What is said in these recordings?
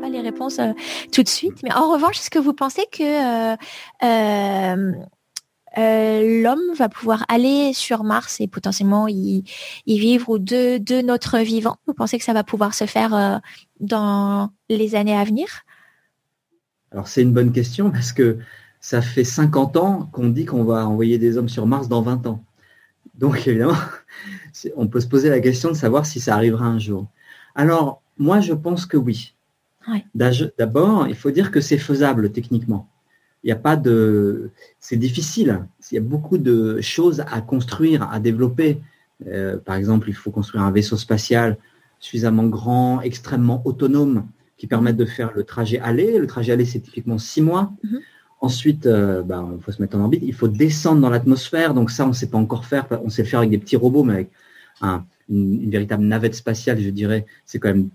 pas les réponses euh, tout de suite, mais en revanche, est-ce que vous pensez que euh, euh, l'homme va pouvoir aller sur Mars et potentiellement y, vivre de, de notre vivant Vous pensez que ça va pouvoir se faire dans les années à venir? Alors c'est une bonne question parce que ça fait 50 ans qu'on dit qu'on va envoyer des hommes sur Mars dans 20 ans. Donc évidemment, on peut se poser la question de savoir si ça arrivera un jour. Alors, moi, je pense que oui. D'abord, il faut dire que c'est faisable techniquement. Il n'y a pas de. C'est difficile. Il y a beaucoup de choses à construire, à développer. Euh, par exemple, il faut construire un vaisseau spatial suffisamment grand, extrêmement autonome, qui permette de faire le trajet aller. Le trajet aller, c'est typiquement six mois. Mm-hmm. Ensuite, euh, bah, il faut se mettre en orbite. Il faut descendre dans l'atmosphère. Donc ça, on ne sait pas encore faire. On sait le faire avec des petits robots, mais avec une, véritable navette spatiale, je dirais, c'est quand même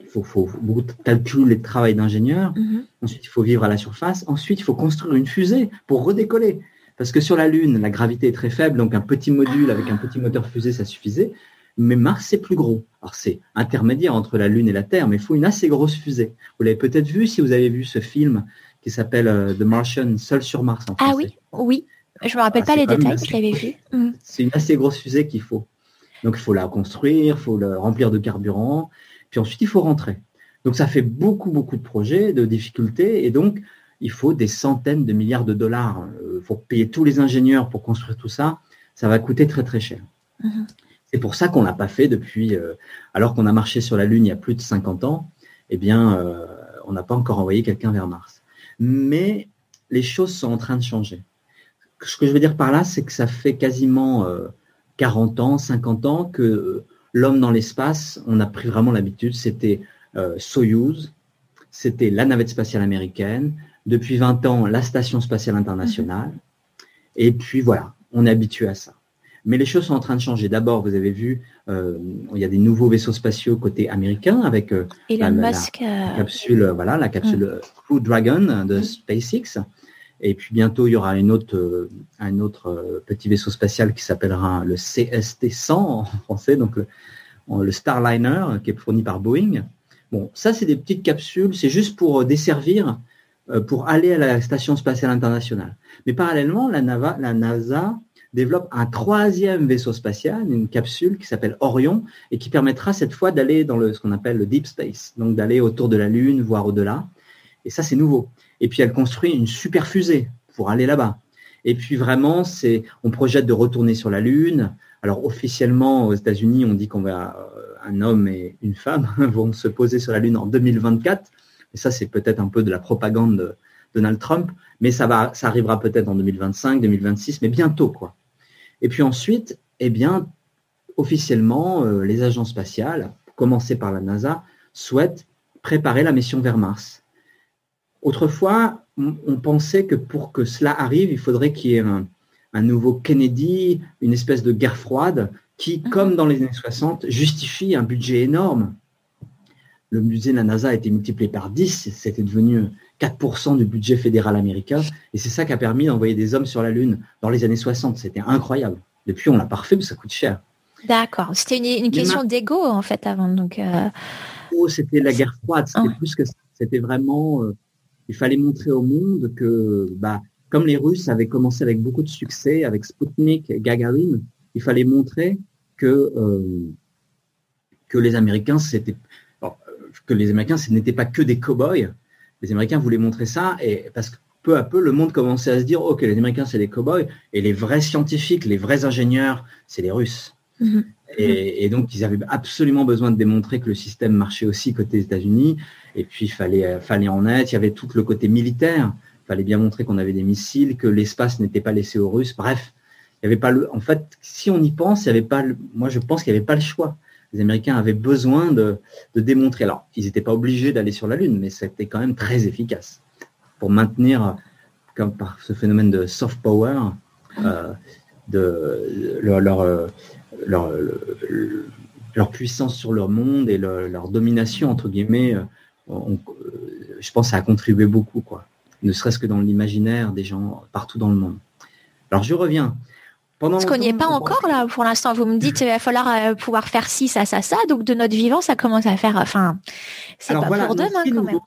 il faut, faut, beaucoup de calcul et de travail d'ingénieur. Mm-hmm. Ensuite, il faut vivre à la surface. Ensuite, il faut construire une fusée pour redécoller. Parce que sur la Lune, la gravité est très faible, donc un petit module avec un petit moteur fusée, ça suffisait. Mais Mars, c'est plus gros. Alors, c'est intermédiaire entre la Lune et la Terre, mais il faut une assez grosse fusée. Vous l'avez peut-être vu si vous avez vu ce film qui s'appelle euh, The Martian, Seul sur Mars. En ah oui, oui. Je me rappelle ah, pas les détails, je l'avais vu. Mm. C'est une assez grosse fusée qu'il faut. Donc il faut la construire, il faut le remplir de carburant, puis ensuite il faut rentrer. Donc ça fait beaucoup, beaucoup de projets, de difficultés, et donc il faut des centaines de milliards de dollars. Il euh, faut payer tous les ingénieurs pour construire tout ça. Ça va coûter très, très cher. Mm-hmm. C'est pour ça qu'on l'a pas fait depuis, euh, alors qu'on a marché sur la Lune il y a plus de 50 ans, eh bien, on n'a pas encore envoyé quelqu'un vers Mars mais les choses sont en train de changer. Ce que je veux dire par là, c'est que ça fait quasiment 40 euh, ans, 50 ans que l'homme dans l'espace, on a pris vraiment l'habitude, c'était euh, Soyuz, c'était la navette spatiale américaine, depuis 20 ans, la station spatiale internationale, et puis voilà, on est habitué à ça. Mais les choses sont en train de changer. D'abord, vous avez vu, euh, il y a des nouveaux vaisseaux spatiaux côté américain avec euh, la, capsule, voilà, la capsule mm. Crew Dragon de mm. SpaceX. Et puis bientôt, il y aura une autre, euh, un autre petit vaisseau spatial qui s'appellera le CST-100 en français, donc le, le Starliner qui est fourni par Boeing. Bon, ça, c'est des petites capsules, c'est juste pour desservir, pour aller à la station spatiale internationale. Mais parallèlement, la, Nava, la NASA développe un troisième vaisseau spatial, une capsule qui s'appelle Orion et qui permettra cette fois d'aller dans le, ce qu'on appelle le deep space, donc d'aller autour de la Lune, voire au-delà. Et ça, c'est nouveau. Et puis elle construit une super fusée pour aller là-bas. Et puis vraiment, c'est, on projette de retourner sur la Lune. Alors officiellement aux États-Unis, on dit qu'on va euh, un homme et une femme vont se poser sur la Lune en 2024. Et ça, c'est peut-être un peu de la propagande de Donald Trump, mais ça va, ça arrivera peut-être en 2025, 2026, mais bientôt quoi. Et puis ensuite, eh bien, officiellement, euh, les agences spatiales, commencées par la NASA, souhaitent préparer la mission vers Mars. Autrefois, on, pensait que pour que cela arrive, il faudrait qu'il y ait un, nouveau Kennedy, une espèce de guerre froide qui, mhm. comme dans les années 60, justifie un budget énorme. Le budget de la NASA a été multiplié par 10, c'était devenu 4% du budget fédéral américain. Et c'est ça qui a permis d'envoyer des hommes sur la Lune dans les années 60. C'était incroyable. Depuis, on l'a pas refait, mais ça coûte cher. D'accord. C'était une, question d'ego, en fait, avant. Donc, euh, oh, C'était la guerre froide. C'était plus que C'était vraiment. Euh, il fallait montrer au monde que, bah, comme les Russes avaient commencé avec beaucoup de succès, avec Sputnik, Gagarin, il fallait montrer que, euh, que les Américains, c'était. que les Américains, ce n'étaient pas que des cow-boys, les Américains voulaient montrer ça, et parce que peu à peu, le monde commençait à se dire, ok, les Américains, c'est les cow-boys, et les vrais scientifiques, les vrais ingénieurs, c'est les Russes. Mm-hmm. Et, donc, ils avaient absolument besoin de démontrer que le système marchait aussi côté États-Unis. Et puis, il fallait, euh, fallait en être. Il y avait tout le côté militaire. Il fallait bien montrer qu'on avait des missiles, que l'espace n'était pas laissé aux Russes. Bref, il y avait pas le. En fait, si on y pense, il y avait pas. moi, je pense qu'il n'y avait pas le choix les Américains avaient besoin de, démontrer. Alors, ils n'étaient pas obligés d'aller sur la Lune, mais c'était quand même très efficace pour maintenir, comme par ce phénomène de soft power, euh, de, leur, euh, leur, leur, puissance sur leur monde et leur, domination, entre guillemets. Euh, je pense que ça a contribué beaucoup, quoi. Ne serait-ce que dans l'imaginaire des gens partout dans le monde. Alors, je reviens. Pendant Parce qu'on n'y est pas encore là pour l'instant. Vous me dites qu'il va falloir euh, pouvoir faire ci, ça, ça, ça. Donc de notre vivant, ça commence à faire. Enfin, c'est pas pour demain quand même.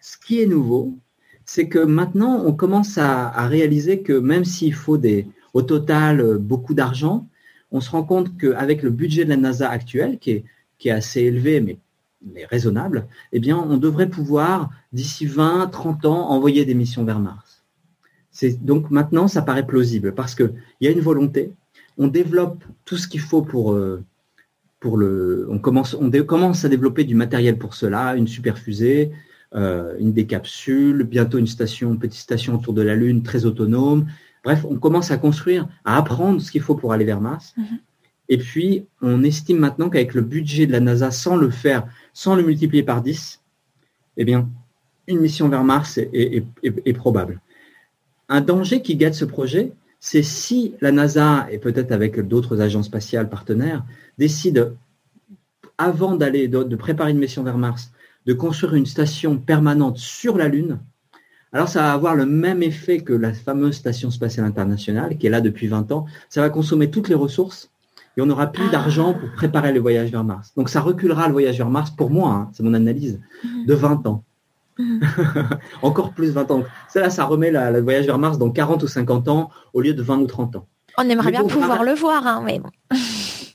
Ce qui est nouveau, c'est que maintenant on commence à, réaliser que même s'il faut des, au total euh, beaucoup d'argent, on se rend compte qu'avec le budget de la NASA actuel, qui est, qui est assez élevé mais, mais raisonnable, eh bien on devrait pouvoir d'ici 20, 30 ans envoyer des missions vers Mars donc maintenant ça paraît plausible parce que il y a une volonté. On développe tout ce qu'il faut pour euh, pour le. On commence on commence à développer du matériel pour cela, une super fusée, euh, une des capsules, bientôt une station, une petite station autour de la Lune très autonome. Bref, on commence à construire, à apprendre ce qu'il faut pour aller vers Mars. Mm-hmm. Et puis, on estime maintenant qu'avec le budget de la NASA, sans le faire, sans le multiplier par 10, eh bien, une mission vers Mars est probable. Un danger qui guette ce projet, c'est si la NASA, et peut-être avec d'autres agences spatiales partenaires, décide, avant d'aller, de, préparer une mission vers Mars, de construire une station permanente sur la Lune, alors ça va avoir le même effet que la fameuse station spatiale internationale, qui est là depuis 20 ans. Ça va consommer toutes les ressources et on n'aura plus ah. d'argent pour préparer le voyage vers Mars. Donc ça reculera le voyage vers Mars, pour moi, hein, c'est mon analyse, de 20 ans. Encore plus 20 ans. Ça, là, ça remet le voyage vers Mars dans 40 ou 50 ans au lieu de 20 ou 30 ans. On aimerait bien pouvoir le voir, hein, mais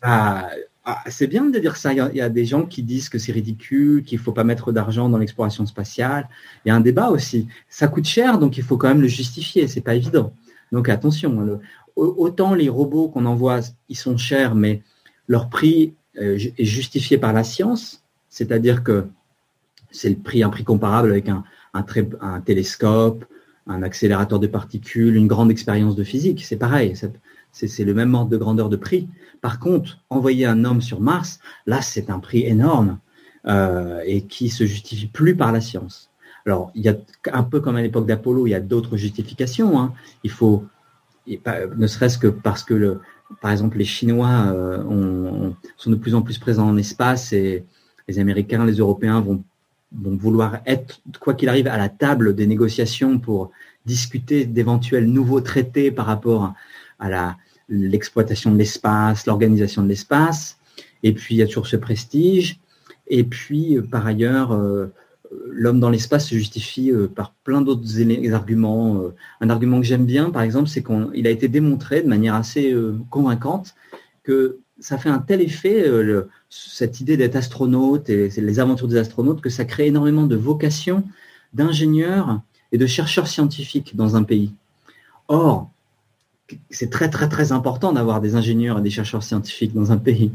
ah, ah, c'est bien de dire ça. Il y, a, des gens qui disent que c'est ridicule, qu'il ne faut pas mettre d'argent dans l'exploration spatiale. Il y a un débat aussi. Ça coûte cher, donc il faut quand même le justifier. C'est pas évident. Donc attention. Hein, autant les robots qu'on envoie, ils sont chers, mais leur prix euh, est justifié par la science. C'est-à-dire que c'est le prix, un prix comparable avec un, télescope, un accélérateur de particules, une grande expérience de physique. C'est pareil, c'est le même ordre de grandeur de prix. Par contre, envoyer un homme sur Mars, là, c'est un prix énorme euh, et qui se justifie plus par la science. Alors, il y a un peu comme à l'époque d'Apollo, il y a d'autres justifications. Hein. Il faut, ne serait-ce que parce que, par exemple, les Chinois euh, sont de plus en plus présents en espace et les Américains, les Européens vont vont vouloir être, quoi qu'il arrive, à la table des négociations pour discuter d'éventuels nouveaux traités par rapport à l'exploitation de l'espace, l'organisation de l'espace. Et puis, il y a toujours ce prestige. Et puis, par ailleurs, euh, l'homme dans l'espace se justifie euh, par plein d'autres arguments. Euh, un argument que j'aime bien, par exemple, c'est qu'il a été démontré de manière assez convaincante que ça fait un tel effet, cette idée d'être astronaute et les aventures des astronautes, que ça crée énormément de vocations d'ingénieurs et de chercheurs scientifiques dans un pays. Or, c'est très très très important d'avoir des ingénieurs et des chercheurs scientifiques dans un pays.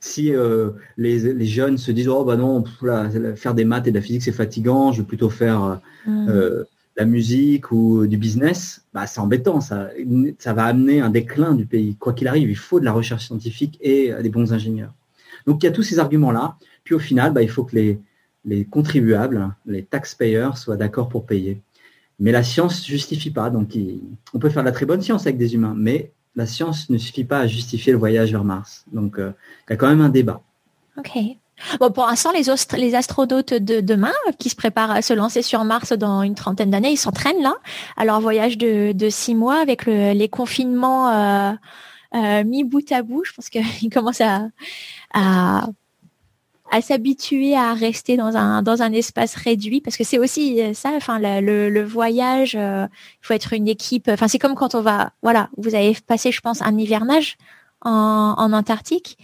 Si euh, les, jeunes se disent oh bah non faire des maths et de la physique c'est fatigant, je vais plutôt faire mmh. euh, la musique ou du business, bah c'est embêtant, ça ça va amener un déclin du pays. Quoi qu'il arrive, il faut de la recherche scientifique et des bons ingénieurs. Donc il y a tous ces arguments-là. Puis au final, bah, il faut que les, les contribuables, les taxpayers soient d'accord pour payer. Mais la science ne justifie pas. Donc on peut faire de la très bonne science avec des humains, mais la science ne suffit pas à justifier le voyage vers Mars. Donc euh, il y a quand même un débat. Ok. Bon, pour l'instant, les, les astronautes de demain qui se préparent à se lancer sur Mars dans une trentaine d'années, ils s'entraînent là à leur voyage de, de six mois avec les confinements euh, euh, mis bout à bout. Je pense qu'ils commencent à, à, s'habituer à rester dans un dans un espace réduit parce que c'est aussi ça enfin le, voyage euh, il faut être une équipe enfin c'est comme quand on va voilà vous avez passé je pense un hivernage en, en Antarctique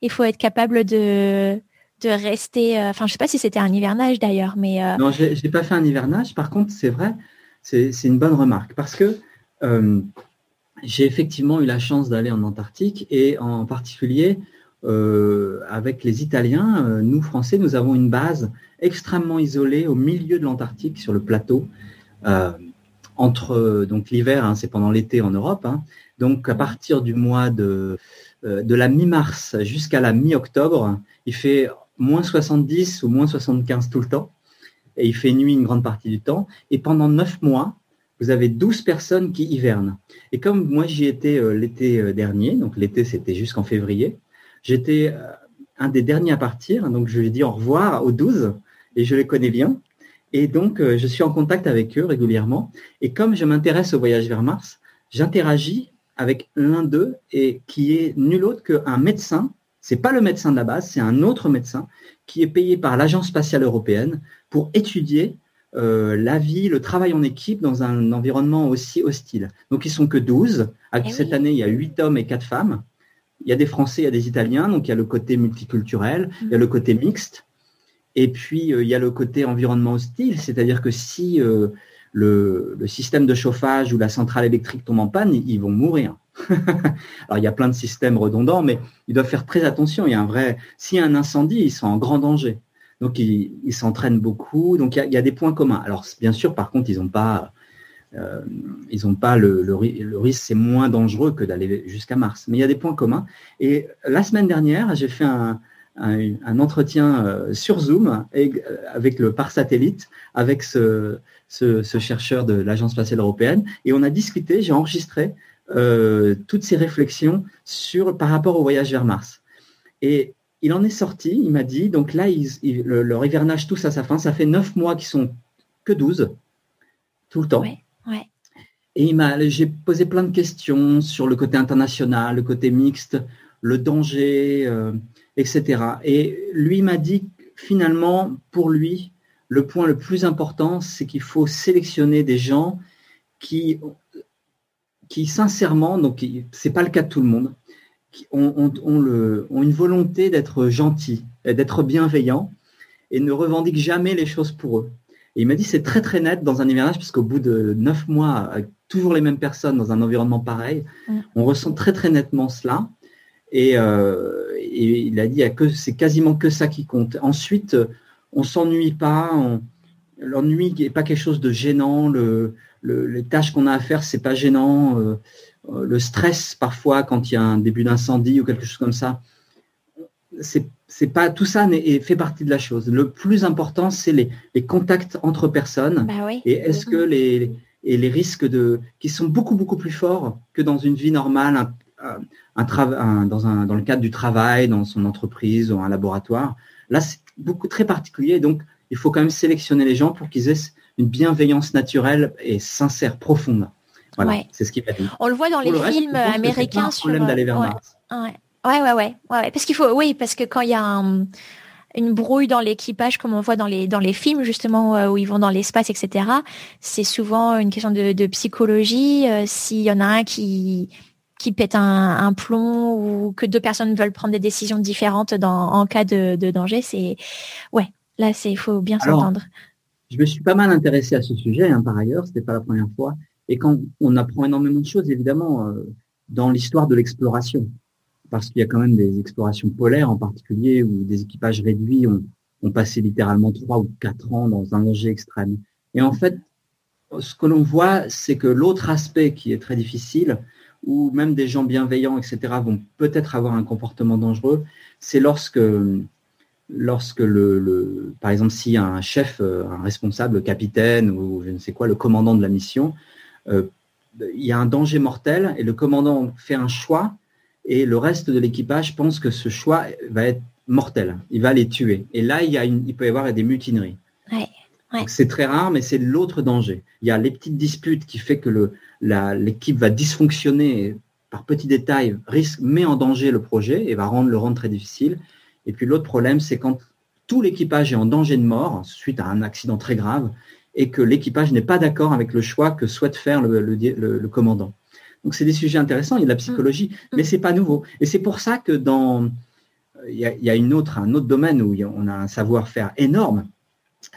il faut être capable de de rester euh, enfin je sais pas si c'était un hivernage d'ailleurs mais euh... non j'ai pas fait un hivernage par contre c'est vrai c'est une bonne remarque parce que euh, j'ai effectivement eu la chance d'aller en Antarctique et en particulier euh, avec les Italiens, euh, nous Français, nous avons une base extrêmement isolée au milieu de l'Antarctique, sur le plateau, euh, entre donc l'hiver, hein, c'est pendant l'été en Europe, hein. donc à partir du mois de de la mi-mars jusqu'à la mi-octobre, il fait moins 70 ou moins 75 tout le temps, et il fait nuit une grande partie du temps, et pendant neuf mois, vous avez 12 personnes qui hivernent. Et comme moi j'y étais l'été dernier, donc l'été c'était jusqu'en février, J'étais euh, un des derniers à partir, donc je lui ai dit au revoir aux 12 et je les connais bien. Et donc, euh, je suis en contact avec eux régulièrement. Et comme je m'intéresse au voyage vers Mars, j'interagis avec l'un d'eux et qui est nul autre qu'un médecin. C'est pas le médecin de la base, c'est un autre médecin qui est payé par l'Agence spatiale européenne pour étudier euh, la vie, le travail en équipe dans un environnement aussi hostile. Donc ils sont que 12. Eh cette année, il y a 8 hommes et 4 femmes. Il y a des Français, il y a des Italiens, donc il y a le côté multiculturel, il y a le côté mixte. Et puis, euh, il y a le côté environnement hostile, c'est-à-dire que si euh, le, système de chauffage ou la centrale électrique tombe en panne, ils, vont mourir. Alors, il y a plein de systèmes redondants, mais ils doivent faire très attention. Il y a un vrai, s'il y a un incendie, ils sont en grand danger. Donc, ils s'entraînent beaucoup. Donc, il y, a, des points communs. Alors, bien sûr, par contre, ils n'ont pas, euh, ils pas le, risque, c'est moins dangereux que d'aller jusqu'à Mars. Mais il y a des points communs. Et la semaine dernière, j'ai fait un, entretien euh, sur Zoom euh, avec le par satellite avec ce, chercheur de l'Agence spatiale européenne et on a discuté, j'ai enregistré toutes ces réflexions par rapport au voyage vers Mars. Et il en est sorti, il m'a dit, donc là, il, le, leur hivernage tous à sa fin, ça fait neuf mois qui sont que 12, tout le temps. Ouais, ouais. Et il m'a, j'ai posé plein de questions sur le côté international, le côté mixte, le danger, euh, etc. Et lui m'a dit finalement, pour lui, le point le plus important, c'est qu'il faut sélectionner des gens qui, qui sincèrement, donc c'est pas le cas de tout le monde, qui ont, le, ont une volonté d'être gentils, d'être bienveillants et ne revendiquent jamais les choses pour eux. Et il m'a dit c'est très très net dans un hivernage parce qu'au bout de neuf mois avec toujours les mêmes personnes dans un environnement pareil, mm. on ressent très très nettement cela. Et, euh, et il a dit que c'est quasiment que ça qui compte. Ensuite, on s'ennuie pas. L'ennui n'est pas quelque chose de gênant. Le, les tâches qu'on a à faire, c'est pas gênant. Euh, euh, le stress parfois quand il y a un début d'incendie ou quelque chose comme ça, c'est c'est pas tout ça et fait partie de la chose. Le plus important, c'est les, les, contacts entre personnes. Bah et est-ce que les et les risques de qui sont beaucoup beaucoup plus forts que dans une vie normale, un, dans, un, dans le cadre du travail, dans son entreprise ou un laboratoire. Là, c'est beaucoup très particulier. Donc, il faut quand même sélectionner les gens pour qu'ils aient une bienveillance naturelle et sincère, profonde. Voilà, c'est ce qu'il a dit. On le voit dans les films américains sur. problème d'aller vers ouais, Mars. Ouais, ouais, ouais, ouais, Parce qu'il faut, oui, parce que quand il y a une brouille dans l'équipage, comme on voit dans les dans les films justement euh, où ils vont dans l'espace, etc. C'est souvent une question de, de psychologie. Euh, s'il y en a un qui qui pète un, plomb ou que deux personnes veulent prendre des décisions différentes dans, en cas de, danger, c'est ouais, là c'est il faut bien s'entendre. Je me suis pas mal intéressé à ce sujet hein, par ailleurs, c'était pas la première fois. Et quand on apprend énormément de choses, évidemment, euh, dans l'histoire de l'exploration, parce qu'il y a quand même des explorations polaires en particulier où des équipages réduits ont, ont passé littéralement trois ou quatre ans dans un danger extrême. Et en fait, ce que l'on voit, c'est que l'autre aspect qui est très difficile, ou même des gens bienveillants, etc., vont peut-être avoir un comportement dangereux, c'est lorsque, lorsque le, le, par exemple, si un chef, euh, un responsable, le capitaine ou je ne sais quoi, le commandant de la mission, euh, il y a un danger mortel et le commandant fait un choix et le reste de l'équipage pense que ce choix va être mortel, il va les tuer. Et là, il, y a une, il peut y avoir des mutineries. C'est très rare, mais c'est l'autre danger. Il y a les petites disputes qui fait que l'équipe va dysfonctionner par petits détails, risque, met en danger le projet et va rendre, le rendre très difficile. Et puis l'autre problème, c'est quand tout l'équipage est en danger de mort suite à un accident très grave et que l'équipage n'est pas d'accord avec le choix que souhaite faire le, le, commandant. Donc c'est des sujets intéressants, il y a de la psychologie, mmh. mais c'est pas nouveau. Et c'est pour ça que dans il y a, il y a une autre, un autre domaine où on a un savoir-faire énorme,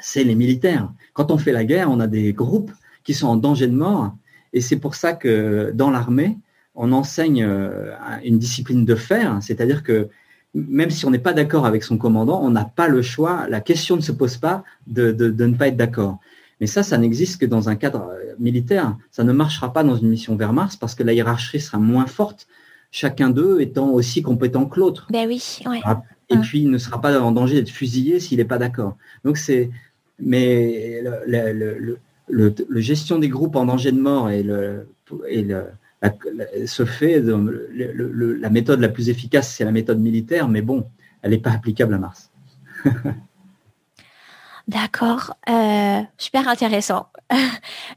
c'est les militaires. Quand on fait la guerre, on a des groupes qui sont en danger de mort et c'est pour ça que dans l'armée, on enseigne euh, une discipline de fer, c'est-à-dire que même si on n'est pas d'accord avec son commandant, on n'a pas le choix, la question ne se pose pas de, ne pas être d'accord. Mais ça, ça n'existe que dans un cadre euh, militaire. Ça ne marchera pas dans une mission vers Mars parce que la hiérarchie sera moins forte, chacun d'eux étant aussi compétent que l'autre. Ben oui, ah, Et puis, il ne sera pas en danger d'être fusillé s'il n'est pas d'accord. Donc, c'est, mais le, le, gestion des groupes en danger de mort et, le, et le, la, se fait, la méthode la plus efficace, c'est la méthode militaire, mais bon, elle n'est pas applicable à Mars. D'accord, euh, super intéressant.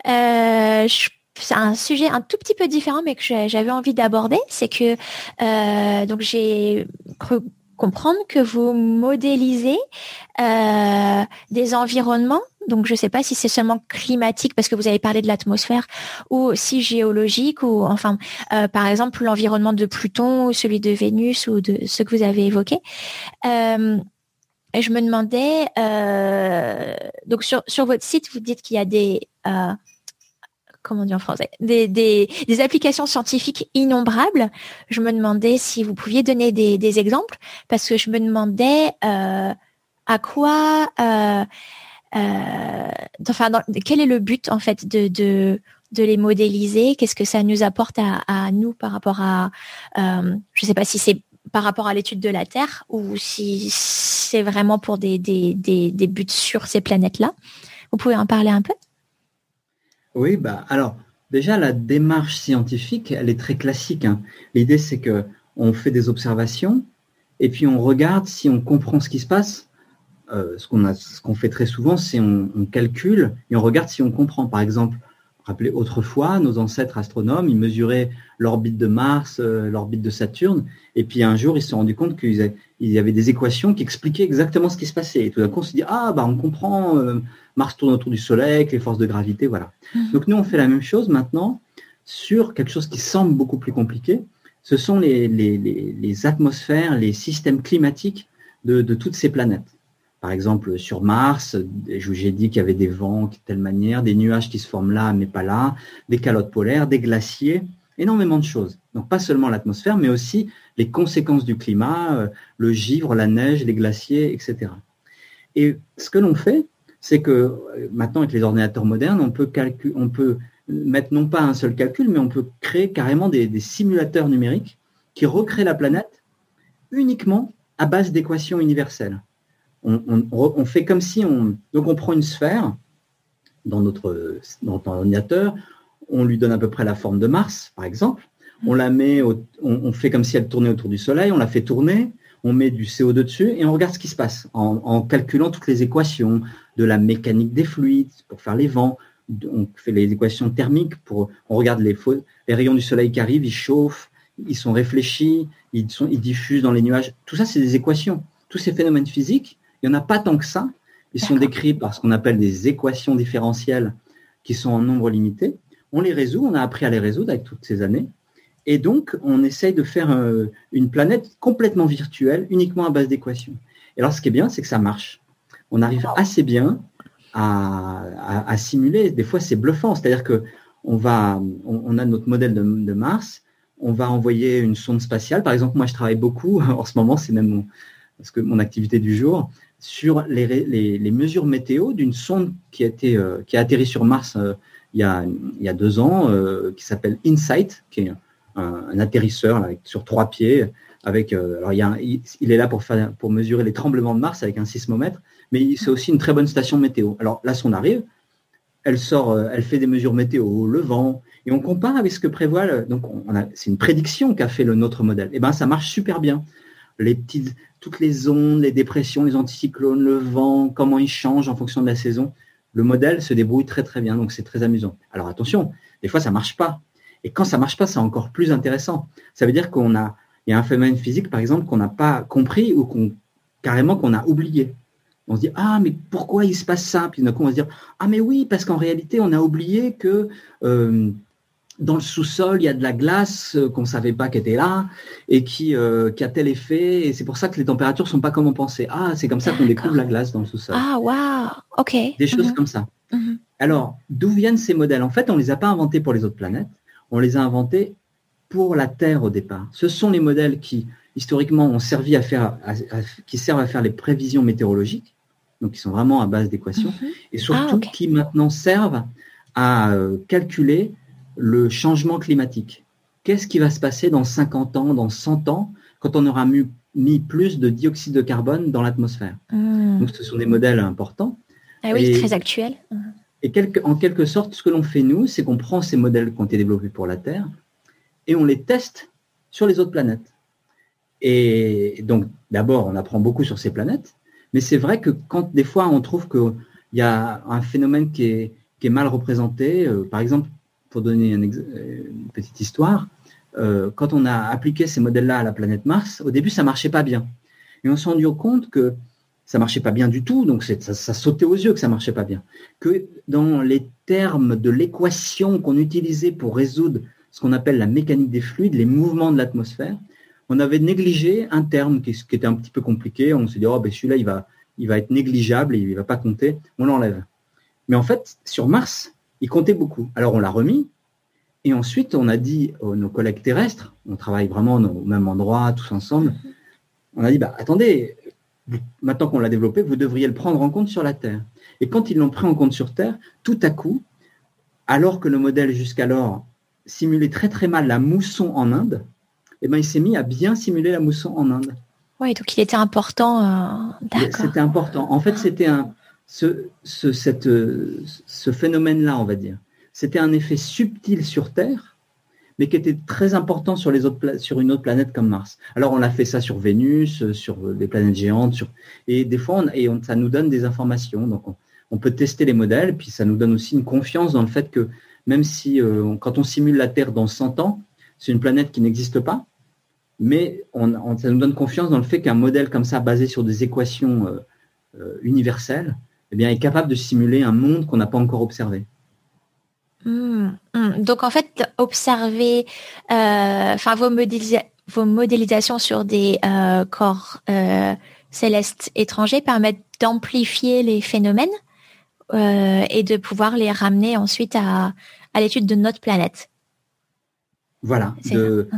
Euh, c'est un sujet un tout petit peu différent, mais que j'avais envie d'aborder, c'est que euh, donc j'ai comprendre que vous modélisez euh, des environnements. Donc je ne sais pas si c'est seulement climatique parce que vous avez parlé de l'atmosphère ou aussi géologique ou enfin euh, par exemple l'environnement de Pluton ou celui de Vénus ou de ce que vous avez évoqué. Euh, je me demandais donc sur sur votre site vous dites qu'il y a des comment dire en français, des, applications scientifiques innombrables. Je me demandais si vous pouviez donner des, exemples, parce que je me demandais euh, à quoi, euh, euh, enfin, quel est le but en fait de, les modéliser? Qu'est-ce que ça nous apporte à, nous par rapport à, je sais pas si c'est par rapport à l'étude de la Terre ou si c'est vraiment pour des buts sur ces planètes-là. Vous pouvez en parler un peu? Oui, bah alors déjà la démarche scientifique, elle est très classique. Hein. L'idée c'est que on fait des observations et puis on regarde si on comprend ce qui se passe. Euh, ce qu'on fait très souvent, c'est on, on, calcule et on regarde si on comprend. Par exemple, rappelez autrefois, nos ancêtres astronomes, ils mesuraient l'orbite de Mars, euh, l'orbite de Saturne, et puis un jour ils se sont rendus compte qu'il y avait des équations qui expliquaient exactement ce qui se passait. Et tout d'un coup, on se dit ah bah on comprend. Euh, Mars tourne autour du Soleil avec les forces de gravité, voilà. Mhm. Donc nous, on fait la même chose maintenant sur quelque chose qui semble beaucoup plus compliqué. Ce sont les, les, atmosphères, les systèmes climatiques de, toutes ces planètes. Par exemple, sur Mars, je vous ai dit qu'il y avait des vents de telle manière, des nuages qui se forment là, mais pas là, des calottes polaires, des glaciers, énormément de choses. Donc pas seulement l'atmosphère, mais aussi les conséquences du climat, euh, le givre, la neige, les glaciers, etc. Et ce que l'on fait, c'est que euh, maintenant avec les ordinateurs modernes, on peut, mettre non pas un seul calcul, mais on peut créer carrément des, simulateurs numériques qui recréent la planète uniquement à base d'équations universelles. On, fait comme si on donc on prend une sphère dans notre, dans notre ordinateur, on lui donne à peu près la forme de Mars, par exemple. On la met, on, fait comme si elle tournait autour du Soleil, on la fait tourner, on met du CO2 dessus et on regarde ce qui se passe en, calculant toutes les équations de la mécanique des fluides pour faire les vents. On fait les équations thermiques pour, on regarde les, les rayons du soleil qui arrivent, ils chauffent, ils sont réfléchis, ils, sont, ils diffusent dans les nuages. Tout ça, c'est des équations. Tous ces phénomènes physiques, il n'y en a pas tant que ça. Ils sont décrits par ce qu'on appelle des équations différentielles qui sont en nombre limité. On les résout, on a appris à les résoudre avec toutes ces années. Et donc, on essaye de faire euh, une planète complètement virtuelle, uniquement à base d'équations. Et alors, ce qui est bien, c'est que ça marche. On arrive assez bien à, simuler. Des fois, c'est bluffant. C'est-à-dire que on va, on, a notre modèle de, Mars. On va envoyer une sonde spatiale. Par exemple, moi, je travaille beaucoup en ce moment. C'est même mon, parce que mon activité du jour sur les, mesures météo d'une sonde qui a été, euh, qui a atterri sur Mars euh, il, y a, il y a deux ans, qui s'appelle InSight, qui est un, atterrisseur sur trois pieds. Avec, euh, alors il, est là pour, faire, pour mesurer les tremblements de Mars avec un sismomètre, mais c'est aussi une très bonne station météo. Alors là, son arrive, elle sort, euh, elle fait des mesures météo, le vent, et on compare avec ce que prévoit. Donc, c'est une prédiction qu'a fait le notre modèle. Et eh ben, ça marche super bien. Les petites, toutes les ondes, les dépressions, les anticyclones, le vent, comment ils changent en fonction de la saison. Le modèle se débrouille très très bien, donc c'est très amusant. Alors attention, des fois ça marche pas. Et quand ça marche pas, c'est encore plus intéressant. Ça veut dire qu'on a, il y a un phénomène physique, par exemple, qu'on n'a pas compris ou qu'on, carrément qu'on a oublié. On se dit, ah, mais pourquoi il se passe ça? Puis d'un coup, on va se dire, ah, mais oui, parce qu'en réalité, on a oublié que, euh, dans le sous-sol, il y a de la glace euh, qu'on savait pas qu'elle était là et qui, euh, qui a tel effet. Et c'est pour ça que les températures sont pas comme on pensait. Ah, c'est comme ça qu'on découvre la glace dans le sous-sol. Ah, waouh, ok. Des choses mhm. comme ça. Mhm. Alors, d'où viennent ces modèles? En fait, on les a pas inventés pour les autres planètes on les a inventés pour la Terre au départ. Ce sont les modèles qui, historiquement, ont servi à faire, qui servent à faire les prévisions météorologiques, donc qui sont vraiment à base d'équations, mhm. et surtout ah, qui maintenant servent à euh, calculer le changement climatique. Qu'est-ce qui va se passer dans 50 ans, dans 100 ans, quand on aura mis, plus de dioxyde de carbone dans l'atmosphère? Hmm. Donc ce sont des modèles importants. Ah oui, très actuels. Et en quelque sorte, ce que l'on fait nous, c'est qu'on prend ces modèles qui ont été développés pour la Terre et on les teste sur les autres planètes. Et donc, d'abord, on apprend beaucoup sur ces planètes, mais c'est vrai que quand des fois on trouve qu'il y a un phénomène qui est, mal représenté, euh, par exemple, pour donner une, petite histoire, quand on a appliqué ces modèles-là à la planète Mars, au début, ça marchait pas bien. Et on s'est rendu compte que ça marchait pas bien du tout, donc ça, sautait aux yeux que ça marchait pas bien. Que dans les termes de l'équation qu'on utilisait pour résoudre ce qu'on appelle la mécanique des fluides, les mouvements de l'atmosphère, on avait négligé un terme qui, était un petit peu compliqué. On s'est dit, oh, ben celui-là, il va, il va être négligeable et il va pas compter. On l'enlève. Mais en fait, sur Mars, il comptait beaucoup. Alors on l'a remis. Et ensuite, on a dit aux nos collègues terrestres, on travaille vraiment au même endroit, tous ensemble, on a dit, bah, attendez, maintenant qu'on l'a développé, vous devriez le prendre en compte sur la Terre. Et quand ils l'ont pris en compte sur Terre, tout à coup, alors que le modèle jusqu'alors simulait très très mal la mousson en Inde, eh ben, il s'est mis à bien simuler la mousson en Inde. Oui, donc il était important. Euh, c'était important. En fait, c'était un ce, ce, cette, ce phénomène-là, on va dire. C'était un effet subtil sur Terre mais qui était très important sur, une autre planète comme Mars. Alors on a fait ça sur Vénus, euh, sur des planètes géantes, et des fois ça nous donne des informations. Donc on, peut tester les modèles, puis ça nous donne aussi une confiance dans le fait que même si euh, quand on simule la Terre dans 100 ans, c'est une planète qui n'existe pas, mais ça nous donne confiance dans le fait qu'un modèle comme ça, basé sur des équations euh, universelles, eh est capable de simuler un monde qu'on n'a pas encore observé. Hmm, hmm. Donc en fait, observer, euh, enfin vos, vos, modélisations sur des euh, corps euh, célestes étrangers permettent d'amplifier les phénomènes et de pouvoir les ramener ensuite à, à l'étude de notre planète. Voilà, de,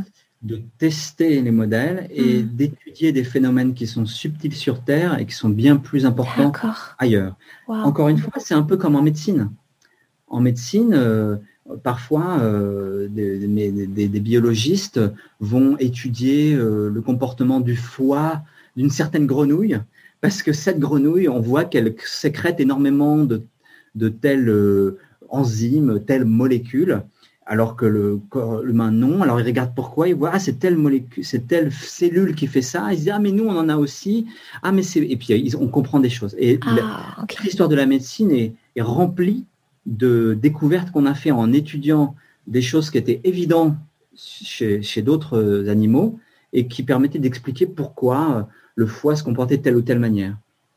de, tester les modèles et hmm. d'étudier des phénomènes qui sont subtils sur Terre et qui sont bien plus importants ailleurs. Encore une fois, c'est un peu comme en médecine en médecine, euh, parfois, euh, des, biologistes vont étudier euh, le comportement du foie d'une certaine grenouille, parce que cette grenouille, on voit qu'elle sécrète énormément de, de telles enzymes, telles molécules, alors que le corps humain non. Alors il regarde pourquoi, il voit ah c'est telle molécule, c'est telle cellule qui fait ça. Il se dit ah mais nous on en a aussi. Ah mais c'est et puis on comprend des choses. Et ah, l'histoire de la médecine est, est remplie de découvertes qu'on a fait en étudiant des choses qui étaient évidentes chez, d'autres animaux et qui permettaient d'expliquer pourquoi euh, le foie se comportait de telle ou telle manière.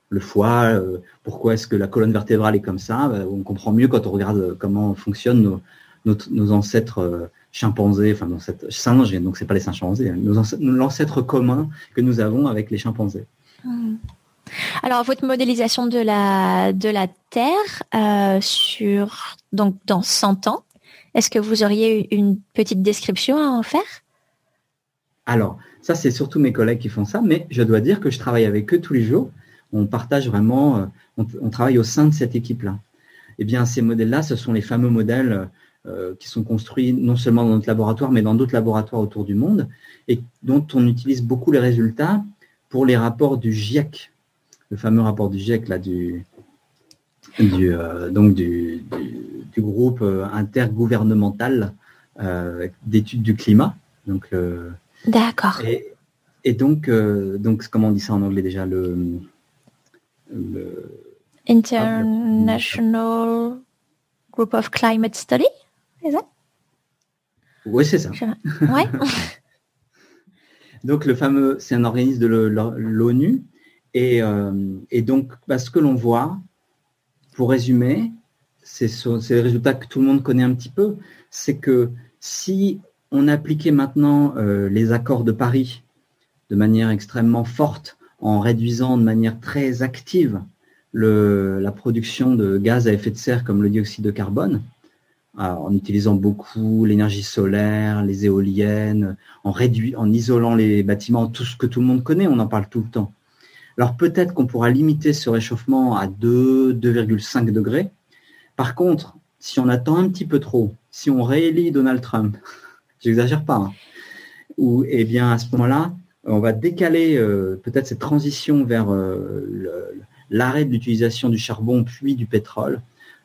Le foie, euh, pourquoi est-ce que la colonne vertébrale est comme ça? Bah, On comprend mieux quand on regarde comment fonctionnent nos, ancêtres euh, chimpanzés, enfin nos ancêtres singes, et donc c'est pas les singes chimpanzés, hein, l'ancêtre commun que nous avons avec les chimpanzés. Mmh. Alors, votre modélisation de la, de la Terre euh, sur, donc, dans 100 ans, est-ce que vous auriez une petite description à en faire? Alors, ça, c'est surtout mes collègues qui font ça, mais je dois dire que je travaille avec eux tous les jours. On partage vraiment, euh, on, travaille au sein de cette équipe-là. Eh bien, ces modèles-là, ce sont les fameux modèles euh, qui sont construits non seulement dans notre laboratoire, mais dans d'autres laboratoires autour du monde, et dont on utilise beaucoup les résultats pour les rapports du GIEC, le fameux rapport du GIEC là, du, du, euh, donc du, du, groupe euh, intergouvernemental euh, d'études du climat. Donc, D'accord. Et, et, donc, donc, comment on dit ça en anglais déjà le, International Group of Climate Study, c'est ça Oui, c'est ça. Ouais. donc, le fameux, c'est un organisme de l'ONU euh, et, donc, bah, ce que l'on voit, pour résumer, c'est les résultats que tout le monde connaît un petit peu, c'est que si on appliquait maintenant euh, les accords de Paris de manière extrêmement forte, en réduisant de manière très active la production de gaz à effet de serre comme le dioxyde de carbone, en utilisant beaucoup l'énergie solaire, les éoliennes, en isolant les bâtiments, tout ce que tout le monde connaît, on en parle tout le temps. Alors peut-être qu'on pourra limiter ce réchauffement à 2, 2,5 degrés. Par contre, si on attend un petit peu trop, si on réélit Donald Trump, j'exagère pas, hein, ou eh bien à ce moment-là, on va décaler euh, peut-être cette transition vers euh, l'arrêt de l'utilisation du charbon puis du pétrole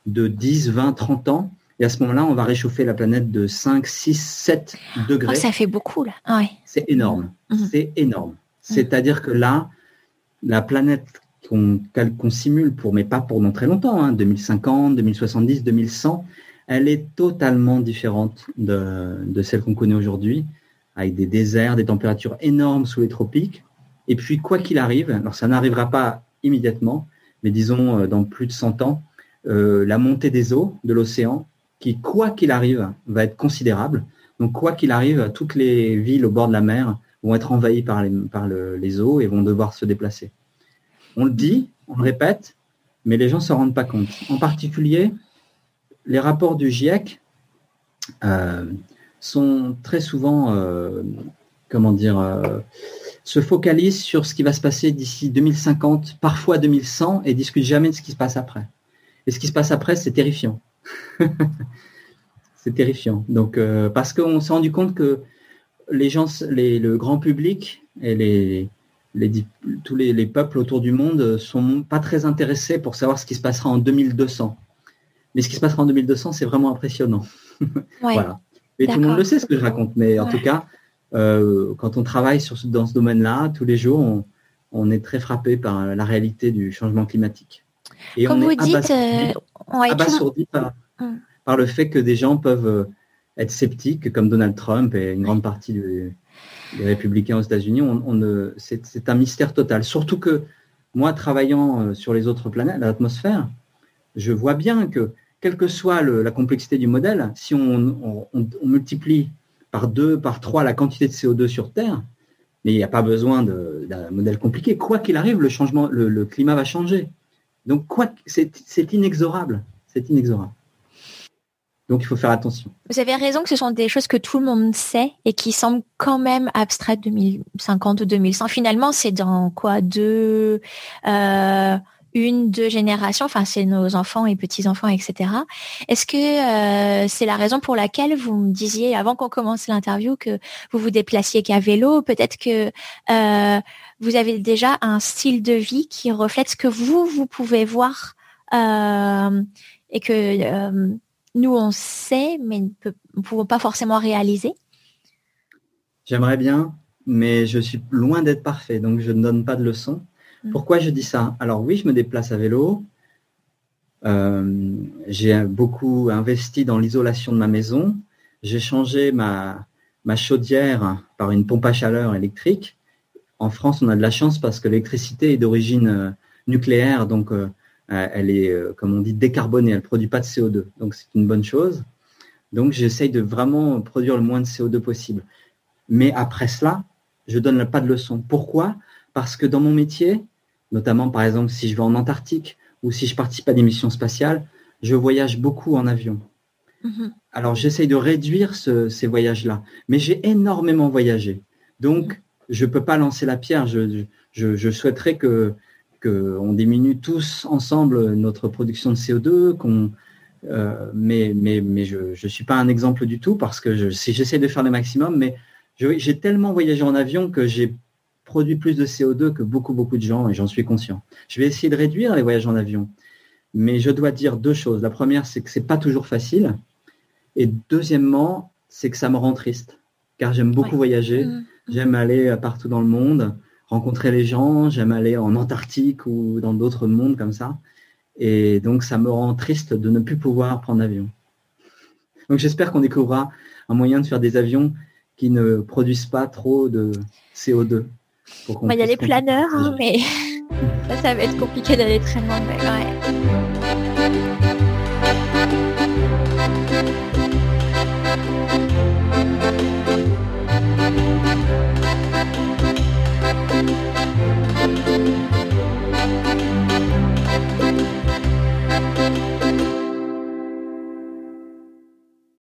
de 10, 20, 30 ans. Et à ce moment-là, on va réchauffer la planète de 5, 6, 7 degrés. Oh, ça fait beaucoup là. Ah C'est énorme. Mmh. C'est énorme. Mmh. C'est-à-dire que là, la planète qu'on simule pour, mais pas pour non très longtemps, 2050, 2070, 2100, elle est totalement différente de, celle qu'on connaît aujourd'hui, avec des déserts, des températures énormes sous les tropiques. Et puis, quoi qu'il arrive, alors ça n'arrivera pas immédiatement, mais disons dans plus de 100 ans, euh, la montée des eaux de l'océan, qui, quoi qu'il arrive, va être considérable. Donc, quoi qu'il arrive, toutes les villes au bord de la mer vont être envahies par les, eaux et vont devoir se déplacer. On le dit, on le répète, mais les gens ne s'en rendent pas compte. En particulier, les rapports du GIEC euh, sont très souvent, euh, comment dire, se focalisent sur ce qui va se passer d'ici 2050, parfois 2100, et discutent jamais de ce qui se passe après. Et ce qui se passe après, c'est terrifiant. c'est terrifiant. Donc, euh, parce qu'on s'est rendu compte que les gens, le grand public et les, tous les, peuples autour du monde sont pas très intéressés pour savoir ce qui se passera en 2200. Mais ce qui se passera en 2200, c'est vraiment impressionnant. voilà. Et tout le monde le sait ce que je raconte, mais en tout cas, euh, quand on travaille sur, dans ce domaine-là, tous les jours, on, on est très frappé par la réalité du changement climatique. Et Comme vous dites, abasourdi, euh, hum. par, le fait que des gens peuvent euh, être sceptiques, comme Donald Trump et une grande partie des, républicains aux États-Unis. On, c'est un mystère total. Surtout que moi, travaillant euh, sur les autres planètes, l'atmosphère, je vois bien que, quelle que soit la complexité du modèle, si on, multiplie par deux, par trois la quantité de CO2 sur Terre, mais il n'y a pas besoin d'un modèle compliqué. Quoi qu'il arrive, le changement, le climat va changer. Donc, quoi, c'est inexorable. C'est inexorable. Donc, il faut faire attention. Vous avez raison que ce sont des choses que tout le monde sait et qui semblent quand même abstraites 2050 ou 2100. Finalement, c'est dans quoi? Deux, euh, une, deux générations? Enfin, c'est nos enfants et petits-enfants, etc. Est-ce que euh, c'est la raison pour laquelle vous me disiez avant qu'on commence l'interview que vous vous déplaciez qu'à vélo? Peut-être que euh, vous avez déjà un style de vie qui reflète ce que vous, vous pouvez voir euh, et que euh, nous, on sait, mais nous ne pouvons pas forcément réaliser J'aimerais bien, mais je suis loin d'être parfait, donc je ne donne pas de leçons. Mm. Pourquoi je dis ça? Alors oui, je me déplace à vélo. Euh, j'ai beaucoup investi dans l'isolation de ma maison. J'ai changé ma, ma chaudière par une pompe à chaleur électrique en France, on a de la chance parce que l'électricité est d'origine euh, nucléaire, donc euh, elle est, comme on dit, décarbonée, elle ne produit pas de CO2. Donc c'est une bonne chose. Donc j'essaye de vraiment produire le moins de CO2 possible. Mais après cela, je donne pas de leçons. Pourquoi? Parce que dans mon métier, notamment par exemple si je vais en Antarctique ou si je participe à des missions spatiales, je voyage beaucoup en avion. Mm-hmm. Alors j'essaye de réduire ces voyages-là, mais j'ai énormément voyagé. Donc je peux pas lancer la pierre. Je, je, je souhaiterais que qu'on diminue tous ensemble notre production de CO2, qu'on euh, mais mais mais je je suis pas un exemple du tout parce que je, si j'essaie de faire le maximum, mais j'ai tellement voyagé en avion que j'ai produit plus de CO2 que beaucoup beaucoup de gens et j'en suis conscient. Je vais essayer de réduire les voyages en avion, mais je dois dire deux choses. La première, c'est que c'est pas toujours facile, et deuxièmement, c'est que ça me rend triste car j'aime beaucoup voyager. Mmh. J'aime aller partout dans le monde, rencontrer les gens, j'aime aller en Antarctique ou dans d'autres mondes comme ça. Et donc, ça me rend triste de ne plus pouvoir prendre l'avion. Donc, j'espère qu'on découvrira un moyen de faire des avions qui ne produisent pas trop de CO2. Il y a les planeurs, hein, mais ça, ça va être compliqué d'aller très loin.